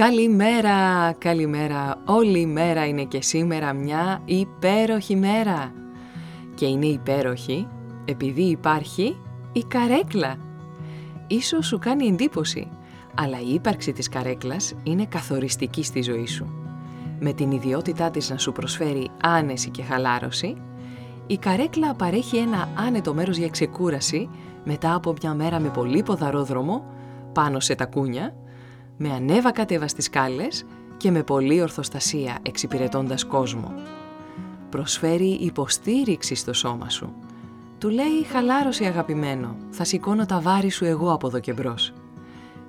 Καλημέρα, καλημέρα. Όλη η μέρα είναι και σήμερα μια υπέροχη μέρα. Και είναι υπέροχη επειδή υπάρχει η καρέκλα. Ίσως σου κάνει εντύπωση, αλλά η ύπαρξη της καρέκλας είναι καθοριστική στη ζωή σου. Με την ιδιότητά της να σου προσφέρει άνεση και χαλάρωση, η καρέκλα παρέχει ένα άνετο μέρος για ξεκούραση μετά από μια μέρα με πολύ ποδαρόδρομο, πάνω σε τακούνια, με ανέβα κατέβα στις σκάλες και με πολλή ορθοστασία εξυπηρετώντας κόσμο. Προσφέρει υποστήριξη στο σώμα σου. Του λέει χαλάρωση αγαπημένο, θα σηκώνω τα βάρη σου εγώ από εδώ και μπρος.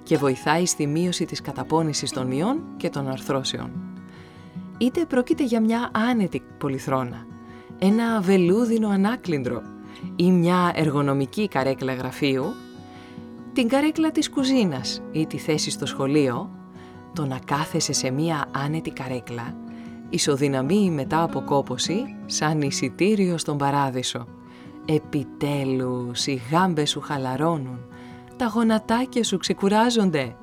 Και βοηθάει στη μείωση της καταπώνησης των μειών και των αρθρώσεων. Είτε πρόκειται για μια άνετη πολυθρόνα, ένα βελούδινο ανάκλυντρο ή μια εργονομική καρέκλα γραφείου την καρέκλα της κουζίνας ή τη θέση στο σχολείο, το να κάθεσαι σε μία άνετη καρέκλα, ισοδυναμεί μετά από κόποση σαν εισιτήριο στον παράδεισο. Επιτέλους, οι γάμπες σου χαλαρώνουν, τα γονατάκια σου ξεκουράζονται.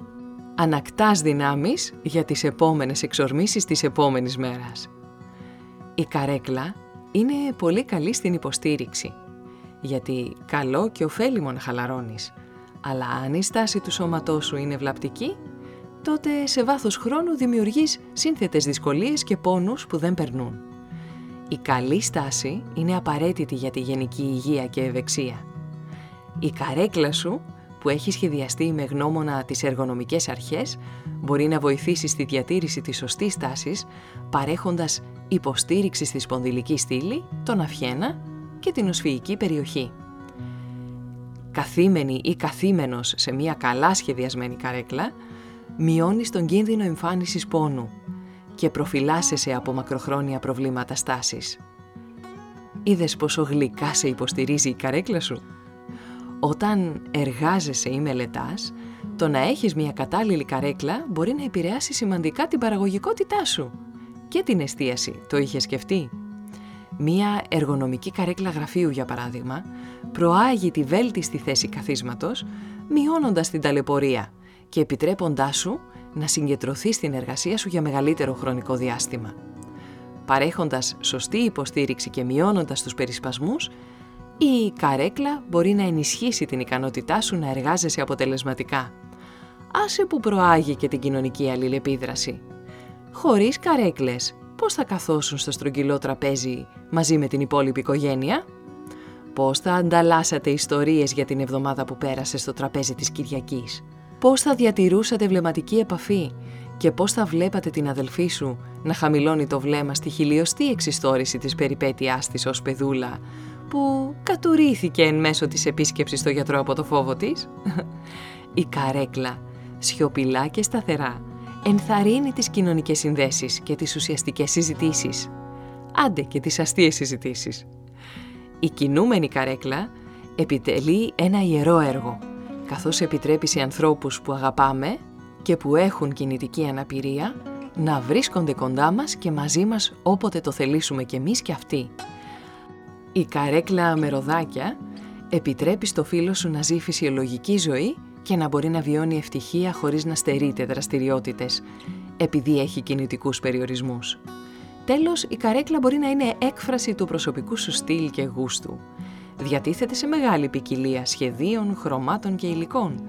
Ανακτάς δυνάμεις για τις επόμενες εξορμήσεις της επόμενης μέρας. Η καρέκλα είναι πολύ καλή στην υποστήριξη, γιατί καλό και ωφέλιμο να χαλαρώνεις, αλλά αν η στάση του σώματός σου είναι βλαπτική, τότε σε βάθος χρόνου δημιουργείς σύνθετες δυσκολίες και πόνους που δεν περνούν. Η καλή στάση είναι απαραίτητη για τη γενική υγεία και ευεξία. Η καρέκλα σου, που έχει σχεδιαστεί με γνώμονα τις εργονομικές αρχές, μπορεί να βοηθήσει στη διατήρηση της σωστής στάσης, παρέχοντας υποστήριξη στη σπονδυλική στήλη, τον αυχένα και την οσφυϊκή περιοχή καθήμενη ή καθήμενος σε μια καλά σχεδιασμένη καρέκλα, μειώνεις τον κίνδυνο εμφάνισης πόνου και προφυλάσσεσαι από μακροχρόνια προβλήματα στάσης. Είδες πόσο γλυκά σε υποστηρίζει η καρέκλα σου; Όταν εργάζεσαι ή μελετάς, το να έχεις μια κατάλληλη καρέκλα μπορεί να επηρεάσει σημαντικά την παραγωγικότητά σου και την εστίαση. Το είχες σκεφτεί; Μία εργονομική καρέκλα γραφείου, για παράδειγμα, προάγει τη βέλτιστη θέση καθίσματος, μειώνοντας την ταλαιπωρία και επιτρέποντάς σου να συγκεντρωθείς στην εργασία σου για μεγαλύτερο χρονικό διάστημα. Παρέχοντας σωστή υποστήριξη και μειώνοντας τους περισπασμούς, η καρέκλα μπορεί να ενισχύσει την ικανότητά σου να εργάζεσαι αποτελεσματικά. Άσε που προάγει και την κοινωνική αλληλεπίδραση. Χωρίς καρέκλες, πώς θα καθόσουν στο στρογγυλό τραπέζι μαζί με την υπόλοιπη οικογένεια; Πώς θα ανταλλάσσατε ιστορίες για την εβδομάδα που πέρασε στο τραπέζι της Κυριακής; Πώς θα διατηρούσατε βλεμματική επαφή; Και πώς θα βλέπατε την αδελφή σου να χαμηλώνει το βλέμμα στη χιλιοστή εξιστόρηση της περιπέτειάς της ως παιδούλα που κατουρίθηκε εν μέσω της επίσκεψης στο γιατρό από το φόβο της; Η καρέκλα, σιωπηλά και σταθερά, ενθαρρύνει τις κοινωνικές συνδέσεις και τις ουσιαστικές συζητήσεις. Άντε και τις αστείες συζητήσεις. Η κινούμενη καρέκλα επιτελεί ένα ιερό έργο, καθώς επιτρέπει σε ανθρώπους που αγαπάμε και που έχουν κινητική αναπηρία να βρίσκονται κοντά μας και μαζί μας όποτε το θελήσουμε κι εμείς και αυτοί. Η καρέκλα με ροδάκια επιτρέπει στο φίλο σου να ζει φυσιολογική ζωή και να μπορεί να βιώνει ευτυχία χωρίς να στερείται δραστηριότητες, επειδή έχει κινητικούς περιορισμούς. Τέλος, η καρέκλα μπορεί να είναι έκφραση του προσωπικού σου στυλ και γούστου. Διατίθεται σε μεγάλη ποικιλία σχεδίων, χρωμάτων και υλικών,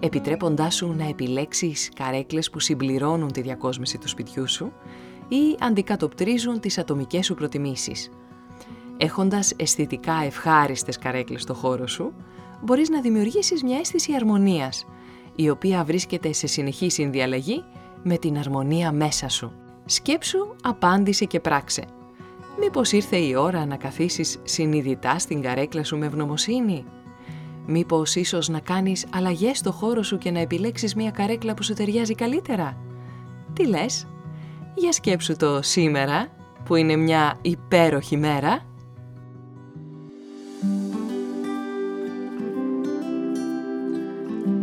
επιτρέποντάς σου να επιλέξεις καρέκλες που συμπληρώνουν τη διακόσμηση του σπιτιού σου ή αντικατοπτρίζουν τις ατομικές σου προτιμήσεις. Έχοντας αισθητικά ευχάριστες καρέκλες στο χώρο σου, μπορείς να δημιουργήσεις μια αίσθηση αρμονίας, η οποία βρίσκεται σε συνεχή συνδιαλλαγή με την αρμονία μέσα σου. Σκέψου, απάντησε και πράξε. Μήπως ήρθε η ώρα να καθίσεις συνειδητά στην καρέκλα σου με ευγνωμοσύνη; Μήπως ίσως να κάνεις αλλαγές στο χώρο σου και να επιλέξεις μια καρέκλα που σου ταιριάζει καλύτερα; Τι λες; Για σκέψου το σήμερα, που είναι μια υπέροχη μέρα.